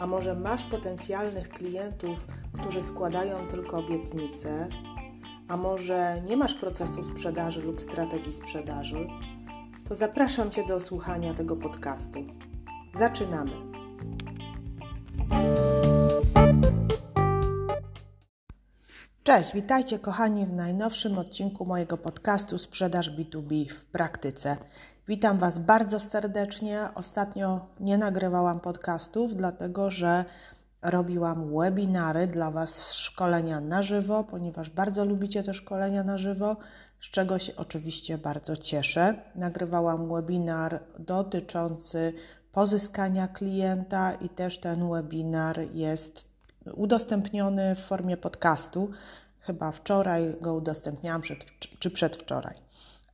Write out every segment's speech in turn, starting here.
a może masz potencjalnych klientów, którzy składają tylko obietnice, a może nie masz procesu sprzedaży lub strategii sprzedaży, to zapraszam Cię do słuchania tego podcastu. Zaczynamy. Cześć, witajcie kochani w najnowszym odcinku mojego podcastu Sprzedaż B2B w praktyce. Witam Was bardzo serdecznie. Ostatnio nie nagrywałam podcastów, dlatego że robiłam webinary dla Was, szkolenia na żywo, ponieważ bardzo lubicie te szkolenia na żywo, z czego się oczywiście bardzo cieszę. Nagrywałam webinar dotyczący pozyskania klienta i też ten webinar jest udostępniony w formie podcastu. Chyba wczoraj go udostępniałam, przed, czy przedwczoraj.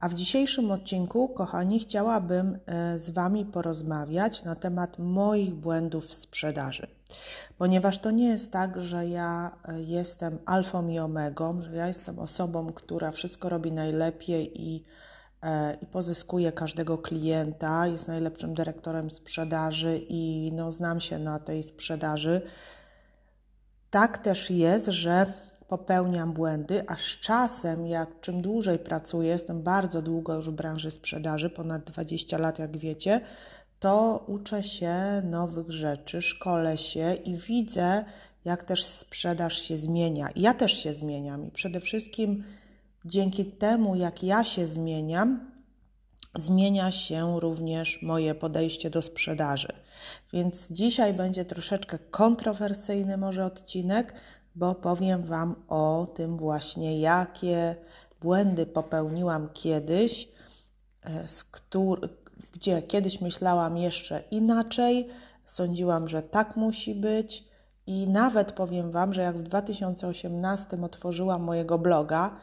A w dzisiejszym odcinku, kochani, chciałabym e, z Wami porozmawiać na temat moich błędów w sprzedaży. Ponieważ to nie jest tak, że ja e, jestem alfą i omegą, że ja jestem osobą, która wszystko robi najlepiej i, e, i pozyskuje każdego klienta, jest najlepszym dyrektorem sprzedaży i no, znam się na tej sprzedaży. Tak też jest, że popełniam błędy, a z czasem, jak czym dłużej pracuję, jestem bardzo długo już w branży sprzedaży, ponad 20 lat, jak wiecie, to uczę się nowych rzeczy, szkolę się i widzę, jak też sprzedaż się zmienia. Ja też się zmieniam i przede wszystkim dzięki temu, jak ja się zmieniam, zmienia się również moje podejście do sprzedaży. Więc dzisiaj będzie troszeczkę kontrowersyjny może odcinek, bo powiem Wam o tym właśnie, jakie błędy popełniłam kiedyś, e, z któr, gdzie kiedyś myślałam jeszcze inaczej, sądziłam, że tak musi być. I nawet powiem Wam, że jak w 2018 otworzyłam mojego bloga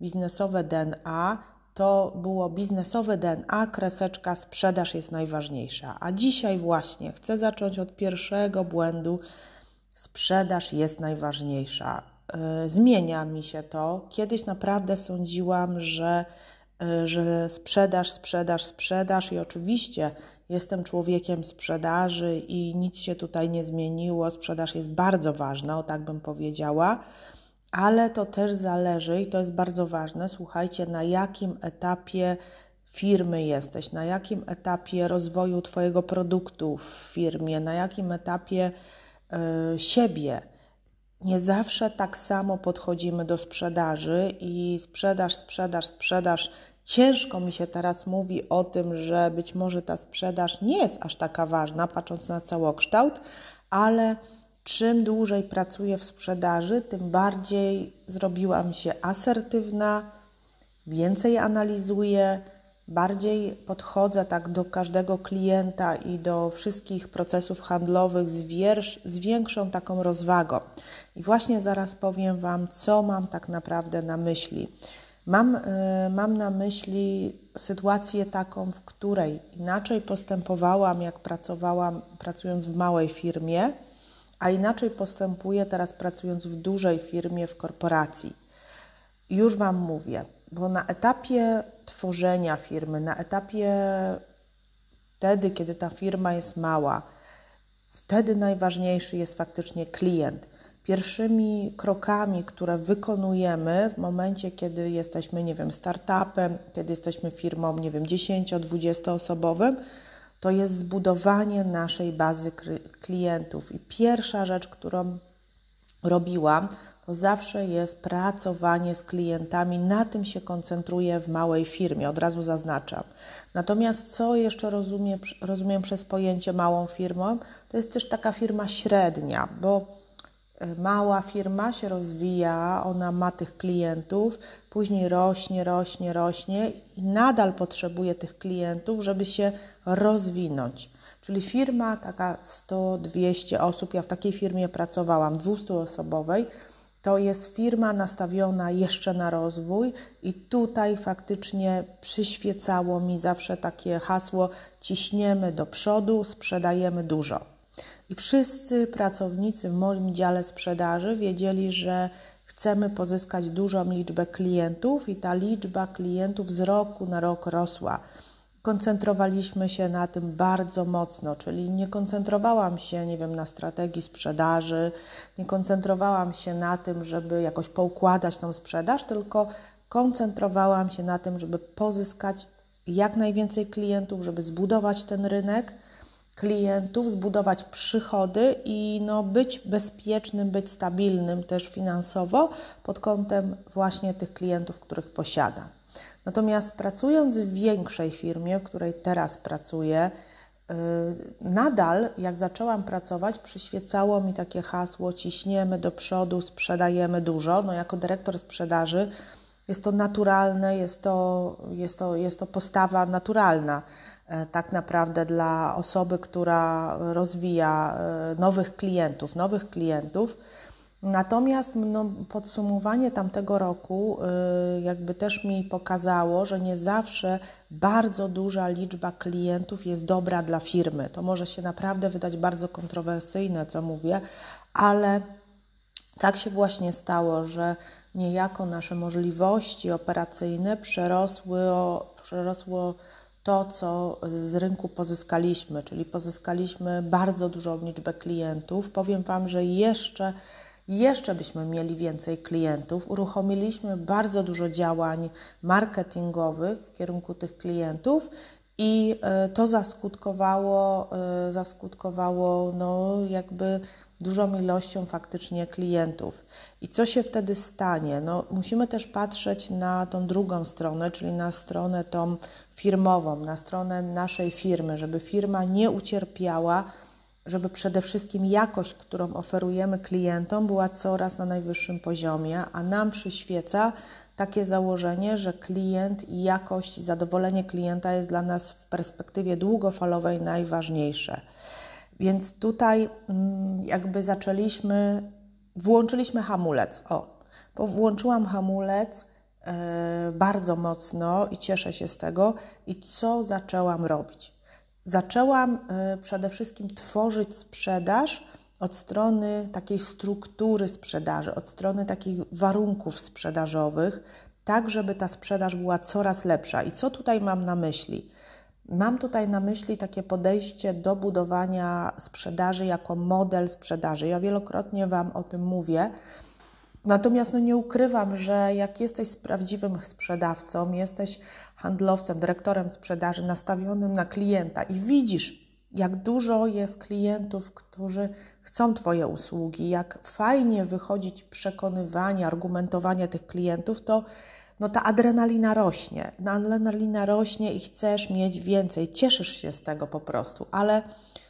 Biznesowe DNA, to było biznesowe DNA, kreseczka sprzedaż jest najważniejsza. A dzisiaj właśnie chcę zacząć od pierwszego błędu, sprzedaż jest najważniejsza. E, zmienia mi się to. Kiedyś naprawdę sądziłam, że, e, że sprzedaż, sprzedaż, sprzedaż i oczywiście jestem człowiekiem sprzedaży i nic się tutaj nie zmieniło. Sprzedaż jest bardzo ważna, o tak bym powiedziała. Ale to też zależy i to jest bardzo ważne. Słuchajcie, na jakim etapie firmy jesteś, na jakim etapie rozwoju Twojego produktu w firmie, na jakim etapie E, siebie. Nie zawsze tak samo podchodzimy do sprzedaży i sprzedaż, sprzedaż, sprzedaż. Ciężko mi się teraz mówi o tym, że być może ta sprzedaż nie jest aż taka ważna, patrząc na całokształt, ale czym dłużej pracuję w sprzedaży, tym bardziej zrobiłam się asertywna, więcej analizuję, bardziej podchodzę tak do każdego klienta i do wszystkich procesów handlowych z, wiersz, z większą taką rozwagą. I właśnie zaraz powiem Wam, co mam tak naprawdę na myśli. Mam, y, mam na myśli sytuację taką, w której inaczej postępowałam, jak pracowałam, pracując w małej firmie, a inaczej postępuję teraz pracując w dużej firmie, w korporacji. Już Wam mówię, bo na etapie tworzenia firmy, na etapie wtedy, kiedy ta firma jest mała, wtedy najważniejszy jest faktycznie klient. Pierwszymi krokami, które wykonujemy w momencie, kiedy jesteśmy, nie wiem, startupem, kiedy jesteśmy firmą, nie wiem, 10-20 osobowym, to jest zbudowanie naszej bazy klientów. I pierwsza rzecz, którą robiłam, to zawsze jest pracowanie z klientami. Na tym się koncentruję w małej firmie, od razu zaznaczam. Natomiast co jeszcze rozumiem, rozumiem przez pojęcie małą firmą, to jest też taka firma średnia, bo mała firma się rozwija, ona ma tych klientów, później rośnie, rośnie, rośnie i nadal potrzebuje tych klientów, żeby się rozwinąć. Czyli firma taka 100-200 osób, ja w takiej firmie pracowałam, 200-osobowej, to jest firma nastawiona jeszcze na rozwój, i tutaj faktycznie przyświecało mi zawsze takie hasło: ciśniemy do przodu, sprzedajemy dużo. I wszyscy pracownicy w moim dziale sprzedaży wiedzieli, że chcemy pozyskać dużą liczbę klientów, i ta liczba klientów z roku na rok rosła. Koncentrowaliśmy się na tym bardzo mocno, czyli nie koncentrowałam się, nie wiem, na strategii sprzedaży, nie koncentrowałam się na tym, żeby jakoś poukładać tą sprzedaż, tylko koncentrowałam się na tym, żeby pozyskać jak najwięcej klientów, żeby zbudować ten rynek klientów, zbudować przychody i no, być bezpiecznym, być stabilnym też finansowo pod kątem właśnie tych klientów, których posiadam. Natomiast pracując w większej firmie, w której teraz pracuję, y, nadal jak zaczęłam pracować, przyświecało mi takie hasło: ciśniemy do przodu, sprzedajemy dużo. No, jako dyrektor sprzedaży jest to naturalne, jest to, jest to, jest to postawa naturalna tak naprawdę dla osoby, która rozwija e, nowych klientów, nowych klientów Natomiast no, podsumowanie tamtego roku y, jakby też mi pokazało, że nie zawsze bardzo duża liczba klientów jest dobra dla firmy. To może się naprawdę wydać bardzo kontrowersyjne, co mówię, ale tak się właśnie stało, że niejako nasze możliwości operacyjne przerosły, przerosło to, co z rynku pozyskaliśmy, czyli pozyskaliśmy bardzo dużą liczbę klientów. Powiem Wam, że jeszcze jeszcze byśmy mieli więcej klientów. Uruchomiliśmy bardzo dużo działań marketingowych w kierunku tych klientów i e, to zaskutkowało, e, zaskutkowało no, jakby dużą ilością faktycznie klientów. I co się wtedy stanie? No, musimy też patrzeć na tą drugą stronę, czyli na stronę tą firmową, na stronę naszej firmy, żeby firma nie ucierpiała żeby przede wszystkim jakość, którą oferujemy klientom, była coraz na najwyższym poziomie, a nam przyświeca takie założenie, że klient i jakość, zadowolenie klienta jest dla nas w perspektywie długofalowej najważniejsze. Więc tutaj mm, jakby zaczęliśmy, włączyliśmy hamulec. O, bo włączyłam hamulec e, bardzo mocno i cieszę się z tego. I co zaczęłam robić? zaczęłam e, przede wszystkim tworzyć sprzedaż od strony takiej struktury sprzedaży, od strony takich warunków sprzedażowych, tak żeby ta sprzedaż była coraz lepsza. I co tutaj mam na myśli? Mam tutaj na myśli takie podejście do budowania sprzedaży jako model sprzedaży. Ja wielokrotnie Wam o tym mówię. Natomiast no nie ukrywam, że jak jesteś prawdziwym sprzedawcą, jesteś handlowcem, dyrektorem sprzedaży nastawionym na klienta i widzisz, jak dużo jest klientów, którzy chcą Twoje usługi, jak fajnie wychodzić przekonywanie, argumentowanie tych klientów, to no ta adrenalina rośnie. No, adrenalina rośnie i chcesz mieć więcej, cieszysz się z tego po prostu, ale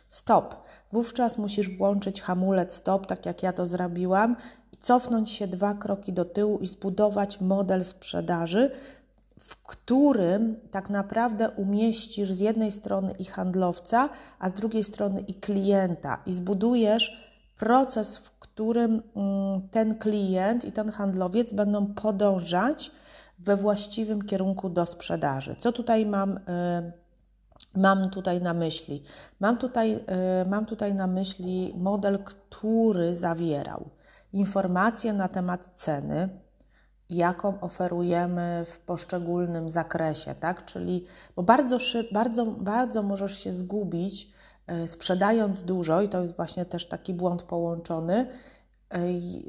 stop. Wówczas musisz włączyć hamulec stop, tak jak ja to zrobiłam, cofnąć się dwa kroki do tyłu i zbudować model sprzedaży, w którym tak naprawdę umieścisz z jednej strony i handlowca, a z drugiej strony i klienta, i zbudujesz proces, w którym mm, ten klient i ten handlowiec będą podążać we właściwym kierunku do sprzedaży. Co tutaj mam? Y, mam tutaj na myśli? Mam tutaj, y, mam tutaj na myśli model, który zawierał informacje na temat ceny, jaką oferujemy w poszczególnym zakresie, tak? Czyli, bo bardzo, bardzo, bardzo możesz się zgubić, e, sprzedając dużo, i to jest właśnie też taki błąd połączony,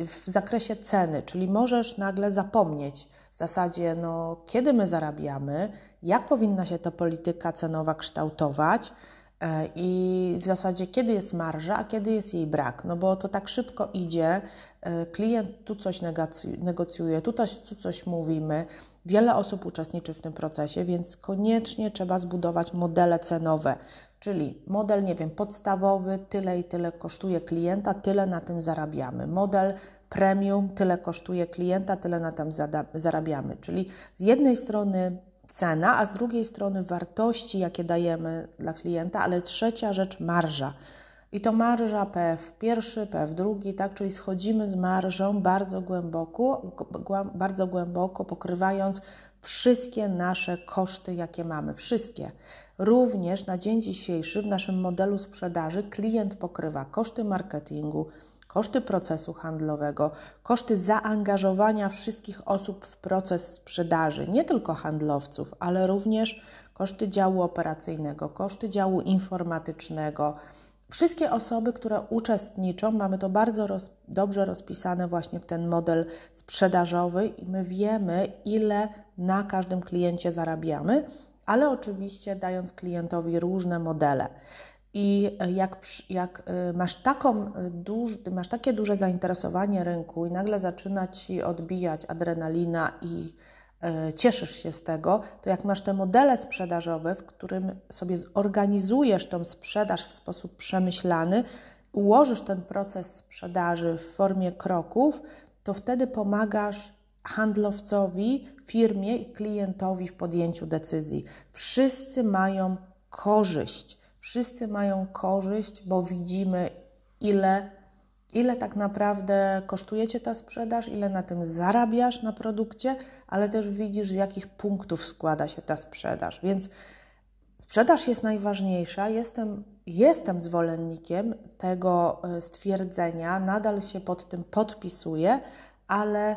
w zakresie ceny, czyli możesz nagle zapomnieć w zasadzie, no, kiedy my zarabiamy, jak powinna się ta polityka cenowa kształtować, E, I w zasadzie kiedy jest marża, a kiedy jest jej brak, no bo to tak szybko idzie, e, klient tu coś negocjuje, tu coś, tu coś mówimy, wiele osób uczestniczy w tym procesie, więc koniecznie trzeba zbudować modele cenowe. Czyli model, nie wiem, podstawowy, tyle i tyle kosztuje klienta, tyle na tym zarabiamy. Model premium, tyle kosztuje klienta, tyle na tym zarabiamy. Czyli z jednej strony cena, a z drugiej strony wartości, jakie dajemy dla klienta, ale trzecia rzecz marża. I to marża PF pierwszy, PF drugi, tak? Czyli schodzimy z marżą bardzo głęboko, bardzo głęboko, pokrywając wszystkie nasze koszty, jakie mamy. Wszystkie. Również na dzień dzisiejszy w naszym modelu sprzedaży klient pokrywa koszty marketingu, koszty procesu handlowego, koszty zaangażowania wszystkich osób w proces sprzedaży, nie tylko handlowców, ale również koszty działu operacyjnego, koszty działu informatycznego. Wszystkie osoby, które uczestniczą, mamy to bardzo roz, dobrze rozpisane właśnie w ten model sprzedażowy i my wiemy, ile na każdym kliencie zarabiamy, ale oczywiście dając klientowi różne modele. I jak, jak y, masz, taką y, duż, masz takie duże zainteresowanie rynku i nagle zaczyna ci odbijać adrenalina i y, cieszysz się z tego, to jak masz te modele sprzedażowe, w którym sobie zorganizujesz tą sprzedaż w sposób przemyślany, ułożysz ten proces sprzedaży w formie kroków, to wtedy pomagasz handlowcowi, firmie i klientowi w podjęciu decyzji. Wszyscy mają korzyść Wszyscy mają korzyść, bo widzimy, ile, ile tak naprawdę kosztuje Cię ta sprzedaż, ile na tym zarabiasz na produkcie, ale też widzisz, z jakich punktów składa się ta sprzedaż. Więc sprzedaż jest najważniejsza. Jestem, jestem zwolennikiem tego e, stwierdzenia, nadal się pod tym podpisuję, ale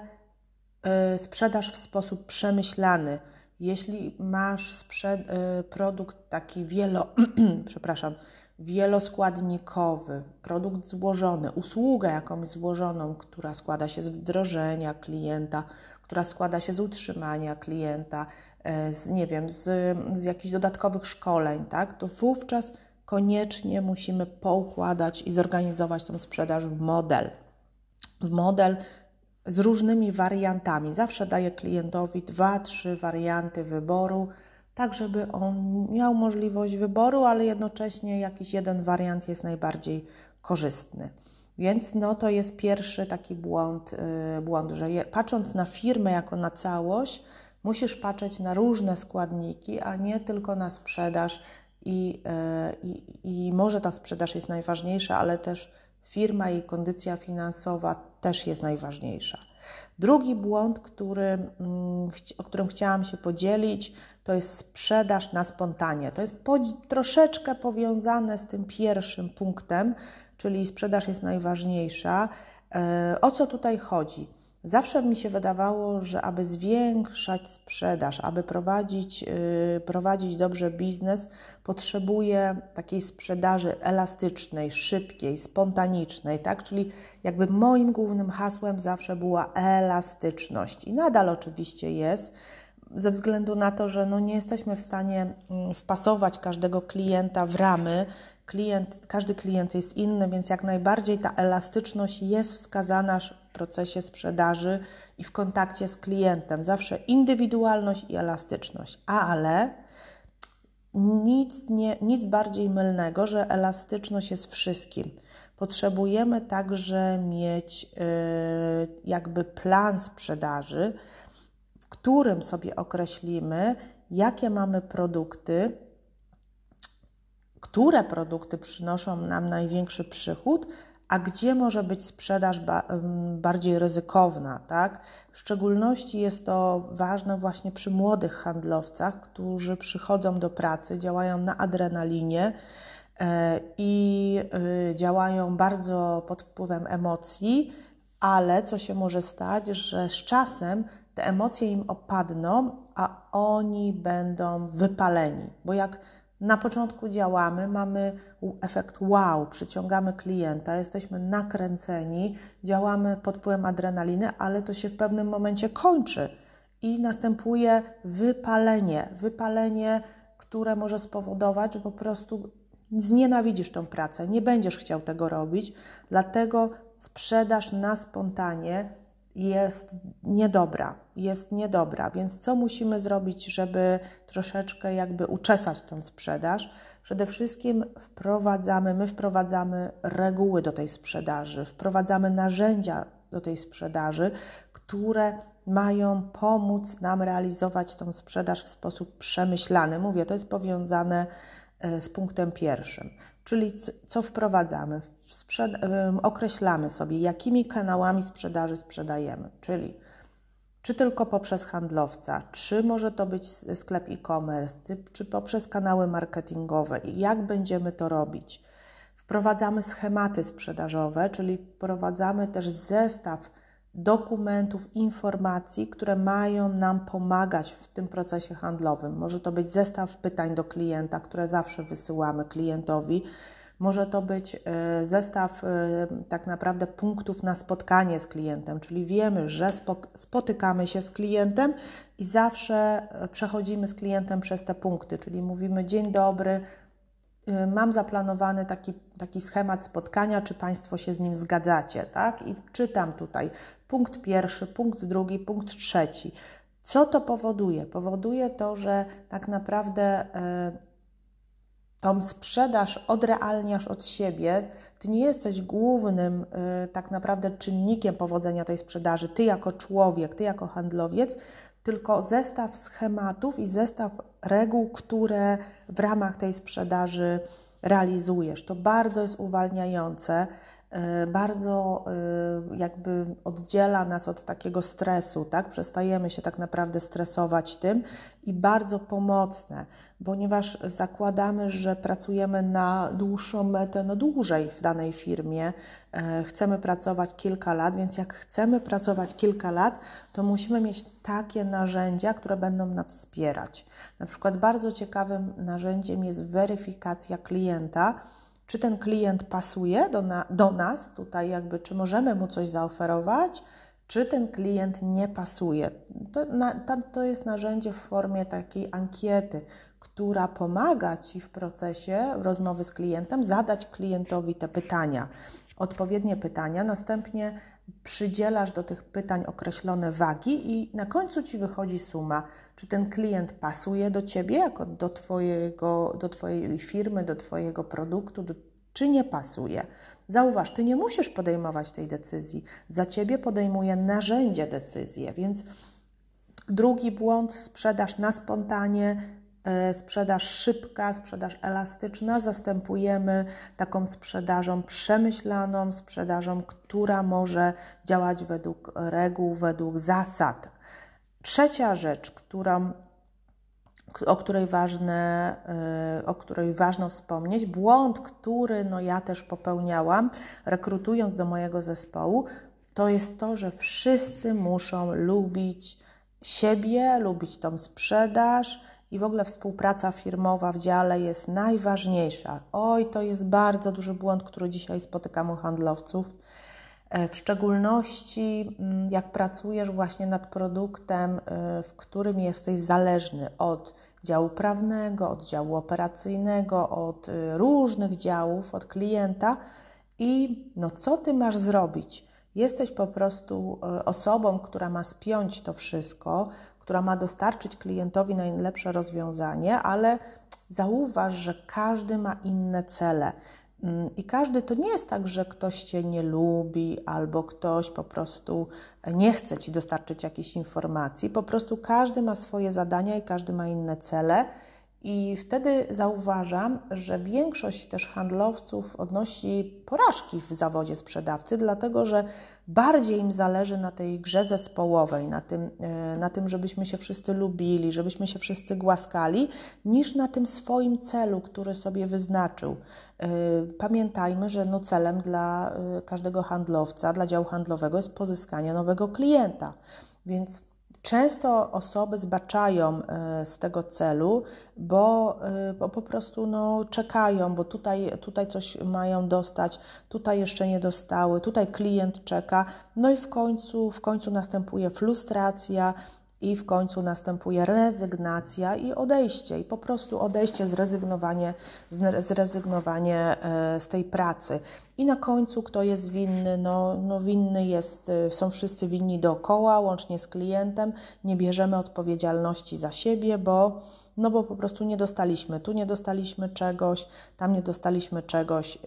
sprzedaż w sposób przemyślany jeśli masz sprzed, y, produkt taki wielo, przepraszam, wieloskładnikowy, produkt złożony, usługę jakąś złożoną, która składa się z wdrożenia klienta, która składa się z utrzymania klienta, y, z, nie wiem, z, z jakichś dodatkowych szkoleń, tak, to wówczas koniecznie musimy poukładać i zorganizować tą sprzedaż w model. W model z różnymi wariantami. Zawsze daję klientowi dwa, trzy warianty wyboru, tak żeby on miał możliwość wyboru, ale jednocześnie jakiś jeden wariant jest najbardziej korzystny. Więc no, to jest pierwszy taki błąd, yy, błąd że patrząc na firmę jako na całość, musisz patrzeć na różne składniki, a nie tylko na sprzedaż. I, yy, i może ta sprzedaż jest najważniejsza, ale też firma i kondycja finansowa też jest najważniejsza. Drugi błąd, który, mm, o którym chciałam się podzielić, to jest sprzedaż na spontanie. To jest po, troszeczkę powiązane z tym pierwszym punktem, czyli sprzedaż jest najważniejsza. E, o co tutaj chodzi? Zawsze mi się wydawało, że aby zwiększać sprzedaż, aby prowadzić, yy, prowadzić dobrze biznes, potrzebuje takiej sprzedaży elastycznej, szybkiej, spontanicznej, tak? Czyli jakby moim głównym hasłem zawsze była elastyczność i nadal oczywiście jest, ze względu na to, że no nie jesteśmy w stanie mm, wpasować każdego klienta w ramy. Klient, każdy klient jest inny, więc jak najbardziej ta elastyczność jest wskazana procesie sprzedaży i w kontakcie z klientem. Zawsze indywidualność i elastyczność, ale nic, nie, nic bardziej mylnego, że elastyczność jest wszystkim. Potrzebujemy także mieć yy, jakby plan sprzedaży, którym sobie określimy, jakie mamy produkty, które produkty przynoszą nam największy przychód, a gdzie może być sprzedaż bardziej ryzykowna, tak? W szczególności jest to ważne właśnie przy młodych handlowcach, którzy przychodzą do pracy, działają na adrenalinie e, i y, działają bardzo pod wpływem emocji, ale co się może stać, że z czasem te emocje im opadną, a oni będą wypaleni. Bo jak na początku działamy, mamy efekt wow, przyciągamy klienta, jesteśmy nakręceni, działamy pod wpływem adrenaliny, ale to się w pewnym momencie kończy i następuje wypalenie. Wypalenie, które może spowodować, że po prostu znienawidzisz tą pracę, nie będziesz chciał tego robić, dlatego sprzedaż na spontanie jest niedobra, jest niedobra. Więc co musimy zrobić, żeby troszeczkę jakby uczesać tą sprzedaż? Przede wszystkim wprowadzamy, my wprowadzamy reguły do tej sprzedaży, wprowadzamy narzędzia do tej sprzedaży, które mają pomóc nam realizować tą sprzedaż w sposób przemyślany. Mówię, to jest powiązane e, z punktem pierwszym. Czyli co wprowadzamy? Określamy sobie, jakimi kanałami sprzedaży sprzedajemy, czyli czy tylko poprzez handlowca, czy może to być sklep e-commerce, czy poprzez kanały marketingowe i jak będziemy to robić. Wprowadzamy schematy sprzedażowe, czyli wprowadzamy też zestaw dokumentów, informacji, które mają nam pomagać w tym procesie handlowym. Może to być zestaw pytań do klienta, które zawsze wysyłamy klientowi. Może to być e, zestaw e, tak naprawdę punktów na spotkanie z klientem, czyli wiemy, że spotykamy się z klientem i zawsze e, przechodzimy z klientem przez te punkty, czyli mówimy dzień dobry, mam zaplanowany taki, taki schemat spotkania, czy Państwo się z nim zgadzacie, tak? I czytam tutaj punkt pierwszy, punkt drugi, punkt trzeci. Co to powoduje? Powoduje to, że tak naprawdę tą sprzedaż odrealniasz od siebie, ty nie jesteś głównym y, tak naprawdę czynnikiem powodzenia tej sprzedaży, ty jako człowiek, ty jako handlowiec, tylko zestaw schematów i zestaw reguł, które w ramach tej sprzedaży realizujesz. To bardzo jest uwalniające. E, bardzo e, jakby oddziela nas od takiego stresu, tak? Przestajemy się tak naprawdę stresować tym i bardzo pomocne, ponieważ zakładamy, że pracujemy na dłuższą metę, no dłużej w danej firmie, e, chcemy pracować kilka lat, więc jak chcemy pracować kilka lat, to musimy mieć takie narzędzia, które będą nas wspierać. Na przykład bardzo ciekawym narzędziem jest weryfikacja klienta, czy ten klient pasuje do, na, do nas, tutaj jakby, czy możemy mu coś zaoferować, czy ten klient nie pasuje. To, na, to jest narzędzie w formie takiej ankiety, która pomaga Ci w procesie rozmowy z klientem zadać klientowi te pytania, odpowiednie pytania, następnie przydzielasz do tych pytań określone wagi i na końcu Ci wychodzi suma, czy ten klient pasuje do Ciebie, jako do, twojego, do Twojej firmy, do Twojego produktu, do, czy nie pasuje. Zauważ, Ty nie musisz podejmować tej decyzji. Za Ciebie podejmuje narzędzie decyzję, więc drugi błąd, sprzedaż na spontanie, sprzedaż szybka, sprzedaż elastyczna, zastępujemy taką sprzedażą przemyślaną, sprzedażą, która może działać według reguł, według zasad. Trzecia rzecz, którą o której, ważne, y, o której ważno wspomnieć. Błąd, który no ja też popełniałam, rekrutując do mojego zespołu, to jest to, że wszyscy muszą lubić siebie, lubić tą sprzedaż i w ogóle współpraca firmowa w dziale jest najważniejsza. Oj, to jest bardzo duży błąd, który dzisiaj spotykam u handlowców. E, w szczególności mm, jak pracujesz właśnie nad produktem, e, w którym jesteś zależny od działu prawnego, od działu operacyjnego, od e, różnych działów, od klienta i no co ty masz zrobić? Jesteś po prostu osobą, która ma spiąć to wszystko, która ma dostarczyć klientowi najlepsze rozwiązanie, ale zauważ, że każdy ma inne cele. Mm, I każdy to nie jest tak, że ktoś cię nie lubi albo ktoś po prostu nie chce ci dostarczyć jakiejś informacji. Po prostu każdy ma swoje zadania i każdy ma inne cele. I wtedy zauważam, że większość też handlowców odnosi porażki w zawodzie sprzedawcy, dlatego że bardziej im zależy na tej grze zespołowej, na tym, e, na tym, żebyśmy się wszyscy lubili, żebyśmy się wszyscy głaskali, niż na tym swoim celu, który sobie wyznaczył. E, pamiętajmy, że no celem dla e, każdego handlowca, dla działu handlowego jest pozyskanie nowego klienta. Więc Często osoby zbaczają e, z tego celu, bo, e, bo po prostu no, czekają, bo tutaj, tutaj coś mają dostać, tutaj jeszcze nie dostały, tutaj klient czeka, no i w końcu, w końcu następuje frustracja, i w końcu następuje rezygnacja i odejście, i po prostu odejście, zrezygnowanie, zrezygnowanie e, z tej pracy. I na końcu kto jest winny? No, no winny jest, y, są wszyscy winni dookoła, łącznie z klientem. Nie bierzemy odpowiedzialności za siebie, bo no bo po prostu nie dostaliśmy, tu nie dostaliśmy czegoś, tam nie dostaliśmy czegoś. Y,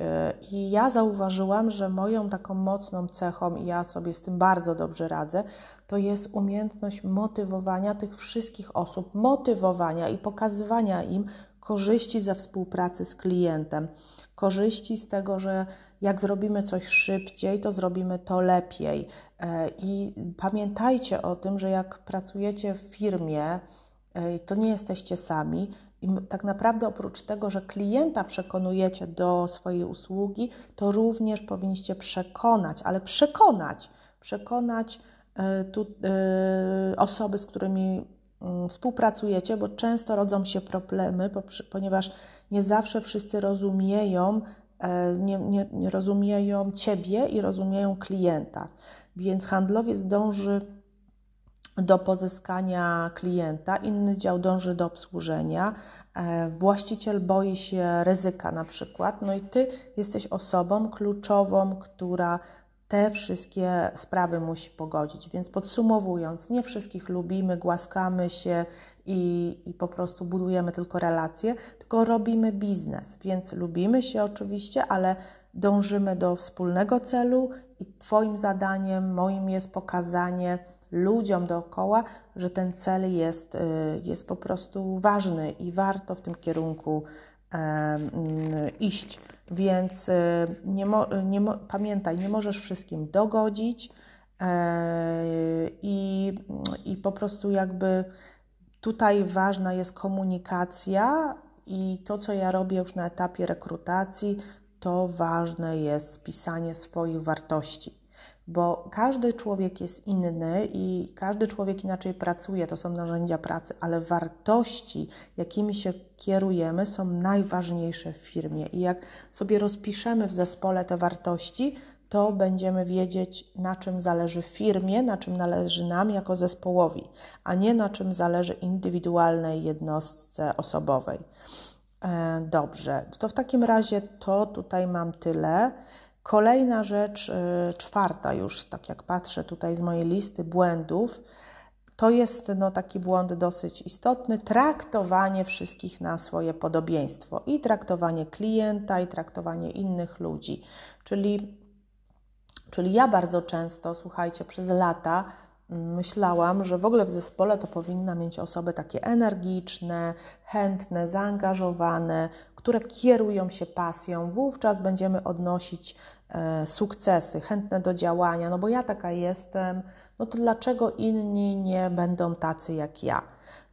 I ja zauważyłam, że moją taką mocną cechą, i ja sobie z tym bardzo dobrze radzę, to jest umiejętność motywowania tych wszystkich osób, motywowania i pokazywania im korzyści ze współpracy z klientem, korzyści z tego, że jak zrobimy coś szybciej, to zrobimy to lepiej. E, I pamiętajcie o tym, że jak pracujecie w firmie, to nie jesteście sami. I tak naprawdę oprócz tego, że klienta przekonujecie do swojej usługi, to również powinniście przekonać, ale przekonać, przekonać e, tu, e, osoby, z którymi mm, współpracujecie, bo często rodzą się problemy, ponieważ nie zawsze wszyscy rozumieją, e, nie, nie, nie rozumieją Ciebie i rozumieją klienta. Więc handlowiec dąży do pozyskania klienta, inny dział dąży do obsłużenia, e, właściciel boi się ryzyka na przykład, no i ty jesteś osobą kluczową, która te wszystkie sprawy musi pogodzić. Więc podsumowując, nie wszystkich lubimy, głaskamy się i, i po prostu budujemy tylko relacje, tylko robimy biznes. Więc lubimy się oczywiście, ale dążymy do wspólnego celu i Twoim zadaniem, moim jest pokazanie, ludziom dookoła, że ten cel jest, y, jest po prostu ważny i warto w tym kierunku iść. Więc y, nie, nie pamiętaj, nie możesz wszystkim dogodzić e, i, i po prostu jakby tutaj ważna jest komunikacja i to, co ja robię już na etapie rekrutacji, to ważne jest spisanie swoich wartości bo każdy człowiek jest inny i każdy człowiek inaczej pracuje, to są narzędzia pracy, ale wartości, jakimi się kierujemy, są najważniejsze w firmie. I jak sobie rozpiszemy w zespole te wartości, to będziemy wiedzieć, na czym zależy firmie, na czym zależy nam jako zespołowi, a nie na czym zależy indywidualnej jednostce osobowej. E, dobrze, to w takim razie to tutaj mam tyle. Kolejna rzecz, y, czwarta już, tak jak patrzę tutaj z mojej listy błędów, to jest no, taki błąd dosyć istotny traktowanie wszystkich na swoje podobieństwo i traktowanie klienta, i traktowanie innych ludzi. Czyli, czyli ja bardzo często, słuchajcie, przez lata myślałam, że w ogóle w zespole to powinna mieć osoby takie energiczne, chętne, zaangażowane, które kierują się pasją. Wówczas będziemy odnosić e, sukcesy, chętne do działania. No bo ja taka jestem, no to dlaczego inni nie będą tacy jak ja?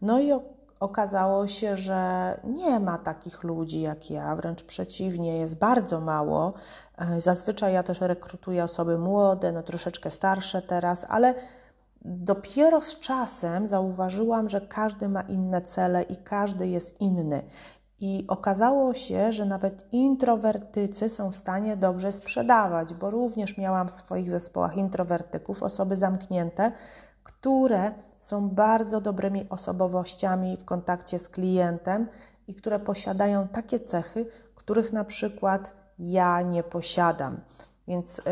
No i okazało się, że nie ma takich ludzi jak ja, wręcz przeciwnie, jest bardzo mało. E, zazwyczaj ja też rekrutuję osoby młode, no troszeczkę starsze teraz, ale Dopiero z czasem zauważyłam, że każdy ma inne cele i każdy jest inny. I okazało się, że nawet introwertycy są w stanie dobrze sprzedawać, bo również miałam w swoich zespołach introwertyków, osoby zamknięte, które są bardzo dobrymi osobowościami w kontakcie z klientem i które posiadają takie cechy, których na przykład ja nie posiadam. Więc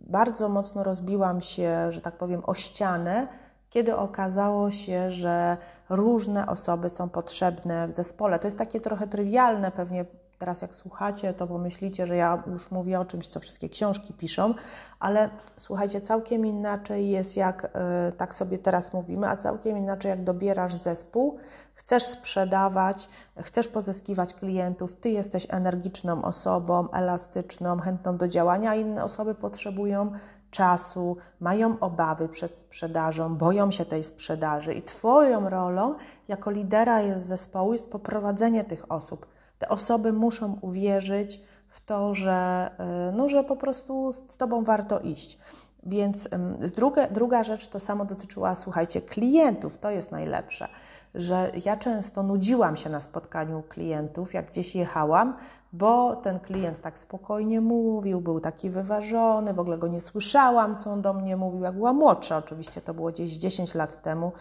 bardzo mocno rozbiłam się, że tak powiem, o ścianę, kiedy okazało się, że różne osoby są potrzebne w zespole. To jest takie trochę trywialne, pewnie teraz jak słuchacie, to pomyślicie, że ja już mówię o czymś, co wszystkie książki piszą, ale słuchajcie, całkiem inaczej jest jak y, tak sobie teraz mówimy, a całkiem inaczej jak dobierasz zespół, chcesz sprzedawać, chcesz pozyskiwać klientów, ty jesteś energiczną osobą, elastyczną, chętną do działania, a inne osoby potrzebują czasu, mają obawy przed sprzedażą, boją się tej sprzedaży i Twoją rolą jako lidera jest zespołu jest poprowadzenie tych osób te osoby muszą uwierzyć w to, że, y, no, że po prostu z Tobą warto iść. Więc druga, druga rzecz to samo dotyczyła, słuchajcie, klientów. To jest najlepsze, że ja często nudziłam się na spotkaniu klientów, jak gdzieś jechałam, bo ten klient tak spokojnie mówił, był taki wyważony, w ogóle go nie słyszałam, co on do mnie mówił, jak była młodsza, oczywiście to było gdzieś 10 lat temu.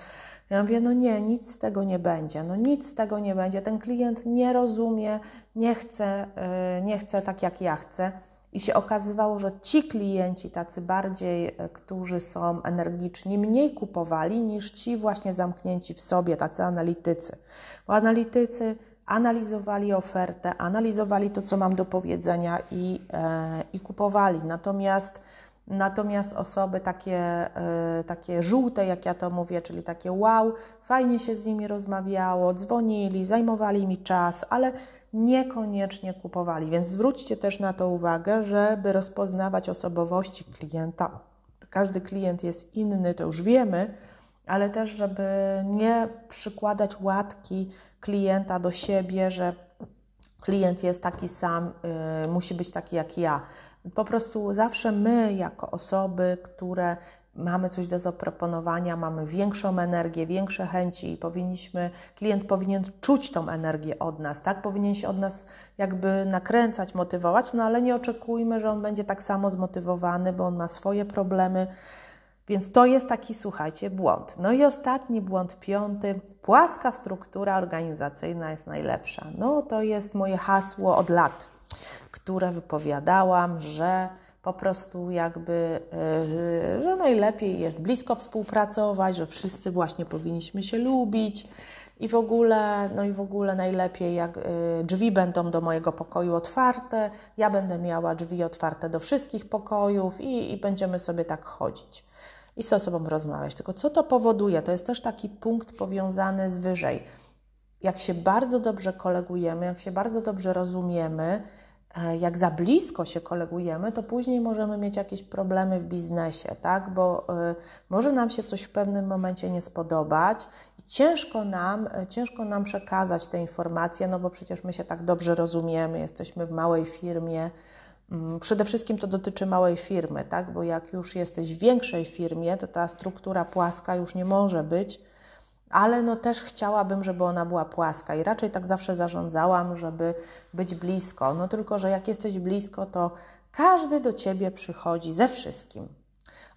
Ja mówię, no nie, nic z tego nie będzie, no nic z tego nie będzie. Ten klient nie rozumie, nie chce, y, nie chce tak jak ja chcę. I się okazywało, że ci klienci, tacy bardziej, e, którzy są energiczni, mniej kupowali niż ci właśnie zamknięci w sobie, tacy analitycy. Bo analitycy analizowali ofertę, analizowali to, co mam do powiedzenia i, e, i kupowali. Natomiast Natomiast osoby takie, e, takie żółte, jak ja to mówię, czyli takie wow, fajnie się z nimi rozmawiało, dzwonili, zajmowali mi czas, ale niekoniecznie kupowali. Więc zwróćcie też na to uwagę, żeby rozpoznawać osobowości klienta. Każdy klient jest inny, to już wiemy, ale też, żeby nie przykładać łatki klienta do siebie, że klient jest taki sam, yy, musi być taki jak ja. Po prostu zawsze my, jako osoby, które mamy coś do zaproponowania, mamy większą energię, większe chęci i powinniśmy, klient powinien czuć tą energię od nas, tak? Powinien się od nas jakby nakręcać, motywować, no ale nie oczekujmy, że on będzie tak samo zmotywowany, bo on ma swoje problemy. Więc to jest taki, słuchajcie, błąd. No i ostatni błąd, piąty. Płaska struktura organizacyjna jest najlepsza. No to jest moje hasło od lat, które wypowiadałam, że po prostu jakby, yy, że najlepiej jest blisko współpracować, że wszyscy właśnie powinniśmy się lubić i w ogóle, no i w ogóle najlepiej jak yy, drzwi będą do mojego pokoju otwarte, ja będę miała drzwi otwarte do wszystkich pokojów i, i będziemy sobie tak chodzić i z osobą rozmawiać. Tylko co to powoduje? To jest też taki punkt powiązany z wyżej. Jak się bardzo dobrze kolegujemy, jak się bardzo dobrze rozumiemy, E, jak za blisko się kolegujemy, to później możemy mieć jakieś problemy w biznesie, tak? Bo y, może nam się coś w pewnym momencie nie spodobać i ciężko nam, y, ciężko nam przekazać te informacje, no bo przecież my się tak dobrze rozumiemy, jesteśmy w małej firmie. Mm, przede wszystkim to dotyczy małej firmy, tak? Bo jak już jesteś w większej firmie, to ta struktura płaska już nie może być ale no też chciałabym, żeby ona była płaska i raczej tak zawsze zarządzałam, żeby być blisko. No tylko, że jak jesteś blisko, to każdy do ciebie przychodzi ze wszystkim.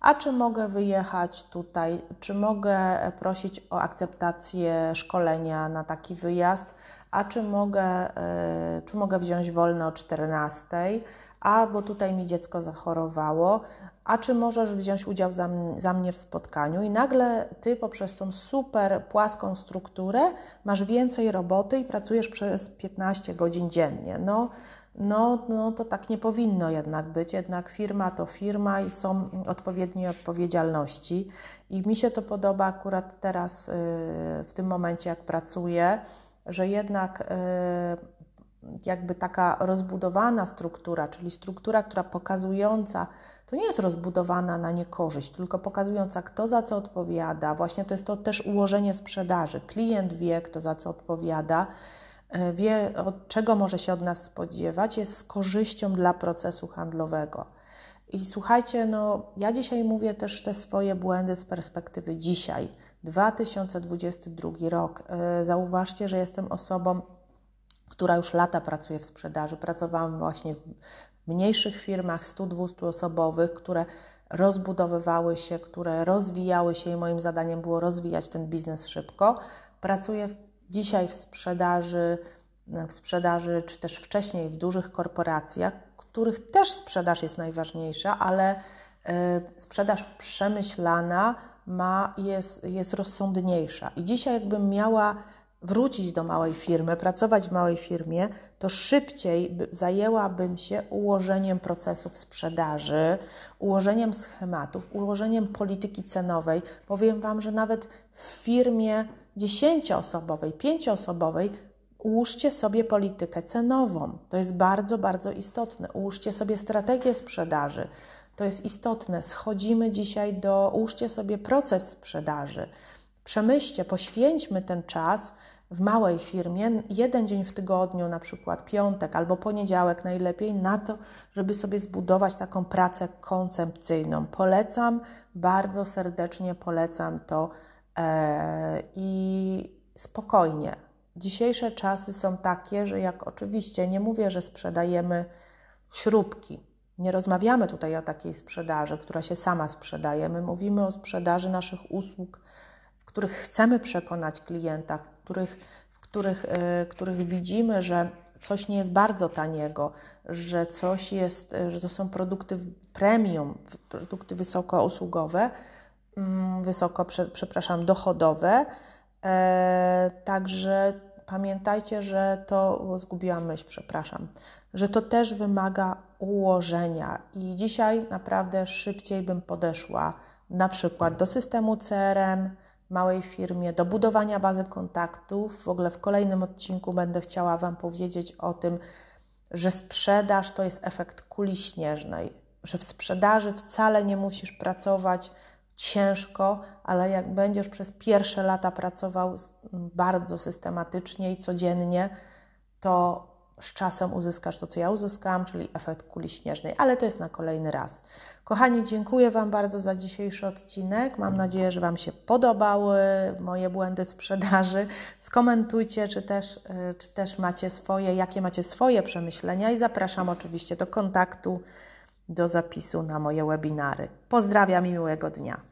A czy mogę wyjechać tutaj? Czy mogę prosić o akceptację szkolenia na taki wyjazd? A czy mogę, e, czy mogę wziąć wolne o 14? A bo tutaj mi dziecko zachorowało, a czy możesz wziąć udział za, za, mnie w spotkaniu? I nagle ty poprzez tą super płaską strukturę masz więcej roboty i pracujesz przez 15 godzin dziennie. No, no, no to tak nie powinno jednak być. Jednak firma to firma i są odpowiednie odpowiedzialności. I mi się to podoba akurat teraz, y, w tym momencie, jak pracuję, że jednak y, jakby taka rozbudowana struktura, czyli struktura, która pokazująca, to nie jest rozbudowana na niekorzyść, tylko pokazująca, kto za co odpowiada. Właśnie to jest to też ułożenie sprzedaży. Klient wie, kto za co odpowiada, e, wie, od czego może się od nas spodziewać, jest z korzyścią dla procesu handlowego. I słuchajcie, no, ja dzisiaj mówię też te swoje błędy z perspektywy dzisiaj, 2022 rok. E, zauważcie, że jestem osobą która już lata pracuje w sprzedaży. Pracowałam właśnie w mniejszych firmach, 100-200 osobowych, które rozbudowywały się, które rozwijały się i moim zadaniem było rozwijać ten biznes szybko. Pracuję dzisiaj w sprzedaży, w sprzedaży, czy też wcześniej w dużych korporacjach, których też sprzedaż jest najważniejsza, ale y, sprzedaż przemyślana ma, jest, jest rozsądniejsza. I dzisiaj, jakbym miała wrócić do małej firmy, pracować w małej firmie, to szybciej zajęłabym się ułożeniem procesów sprzedaży, ułożeniem schematów, ułożeniem polityki cenowej. Powiem Wam, że nawet w firmie dziesięcioosobowej, pięcioosobowej ułóżcie sobie politykę cenową. To jest bardzo, bardzo istotne. Ułóżcie sobie strategię sprzedaży. To jest istotne. Schodzimy dzisiaj do, ułóżcie sobie proces sprzedaży. Przemyślcie, poświęćmy ten czas w małej firmie, jeden dzień w tygodniu, na przykład piątek albo poniedziałek najlepiej, na to, żeby sobie zbudować taką pracę koncepcyjną. Polecam, bardzo serdecznie polecam to e, i spokojnie. Dzisiejsze czasy są takie, że jak oczywiście nie mówię, że sprzedajemy śrubki, nie rozmawiamy tutaj o takiej sprzedaży, która się sama sprzedaje. My mówimy o sprzedaży naszych usług w których chcemy przekonać klienta, w których, w których, yy, których widzimy, że coś nie jest bardzo taniego, że coś jest, że to są produkty premium, produkty wysokousługowe, mm, wysoko, przepraszam, dochodowe. E, także pamiętajcie, że to, zgubiłam myśl, przepraszam, że to też wymaga ułożenia i dzisiaj naprawdę szybciej bym podeszła na przykład do systemu CRM, małej firmie, do budowania bazy kontaktów. W ogóle w kolejnym odcinku będę chciała Wam powiedzieć o tym, że sprzedaż to jest efekt kuli śnieżnej, że w sprzedaży wcale nie musisz pracować ciężko, ale jak będziesz przez pierwsze lata pracował bardzo systematycznie i codziennie, to z czasem uzyskasz to, co ja uzyskałam, czyli efekt kuli śnieżnej, ale to jest na kolejny raz. Kochani, dziękuję Wam bardzo za dzisiejszy odcinek. Mam nadzieję, że Wam się podobały moje błędy sprzedaży. Skomentujcie, czy też, y, czy też macie swoje, jakie macie swoje przemyślenia i zapraszam oczywiście do kontaktu, do zapisu na moje webinary. Pozdrawiam i miłego dnia.